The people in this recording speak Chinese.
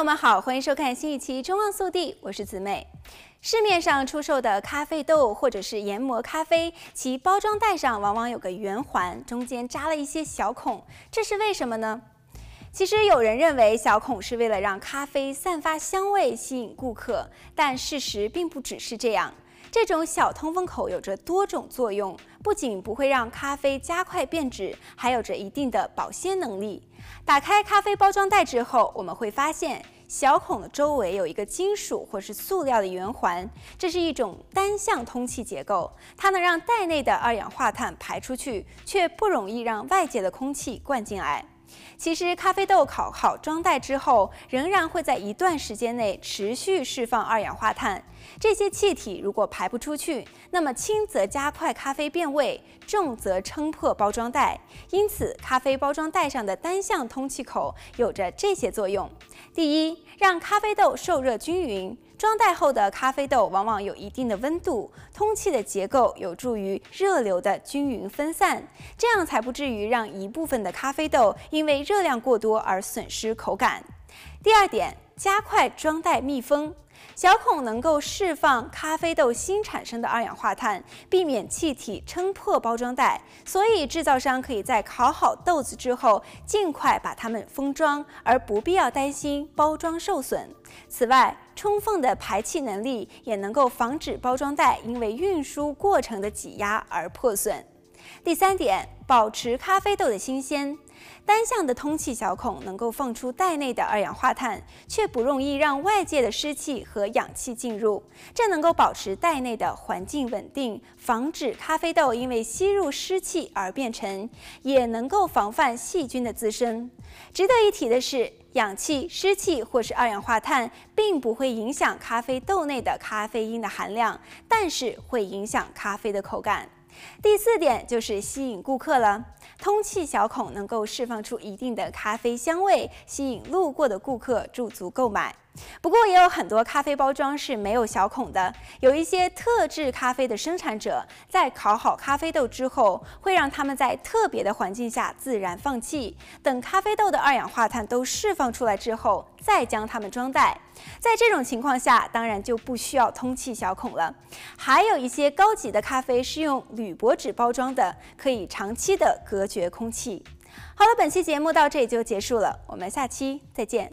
朋友们好，欢迎收看新一期《中望速递》，我是姊妹。市面上出售的咖啡豆或者是研磨咖啡，其包装袋上往往有个圆环，中间扎了一些小孔，这是为什么呢？其实有人认为小孔是为了让咖啡散发香味，吸引顾客，但事实并不只是这样。这种小通风口有着多种作用，不仅不会让咖啡加快变质，还有着一定的保鲜能力。打开咖啡包装袋之后，我们会发现小孔的周围有一个金属或是塑料的圆环，这是一种单向通气结构，它能让袋内的二氧化碳排出去，却不容易让外界的空气灌进来。其实，咖啡豆烤好装袋之后，仍然会在一段时间内持续释放二氧化碳。这些气体如果排不出去，那么轻则加快咖啡变味，重则撑破包装袋。因此，咖啡包装袋上的单向通气口有着这些作用：第一，让咖啡豆受热均匀。装袋后的咖啡豆往往有一定的温度，通气的结构有助于热流的均匀分散，这样才不至于让一部分的咖啡豆因为热量过多而损失口感。第二点，加快装袋密封。小孔能够释放咖啡豆新产生的二氧化碳，避免气体撑破包装袋，所以制造商可以在烤好豆子之后，尽快把它们封装，而不必要担心包装受损。此外，充分的排气能力也能够防止包装袋因为运输过程的挤压而破损。第三点，保持咖啡豆的新鲜。单向的通气小孔能够放出袋内的二氧化碳，却不容易让外界的湿气和氧气进入，这能够保持袋内的环境稳定，防止咖啡豆因为吸入湿气而变沉，也能够防范细菌的滋生。值得一提的是，氧气、湿气或是二氧化碳并不会影响咖啡豆内的咖啡因的含量，但是会影响咖啡的口感。第四点就是吸引顾客了。通气小孔能够释放出一定的咖啡香味，吸引路过的顾客驻足购买。不过，也有很多咖啡包装是没有小孔的。有一些特制咖啡的生产者，在烤好咖啡豆之后，会让它们在特别的环境下自然放气，等咖啡豆的二氧化碳都释放出来之后，再将它们装袋。在这种情况下，当然就不需要通气小孔了。还有一些高级的咖啡是用铝箔纸包装的，可以长期的隔绝空气。好了，本期节目到这里就结束了，我们下期再见。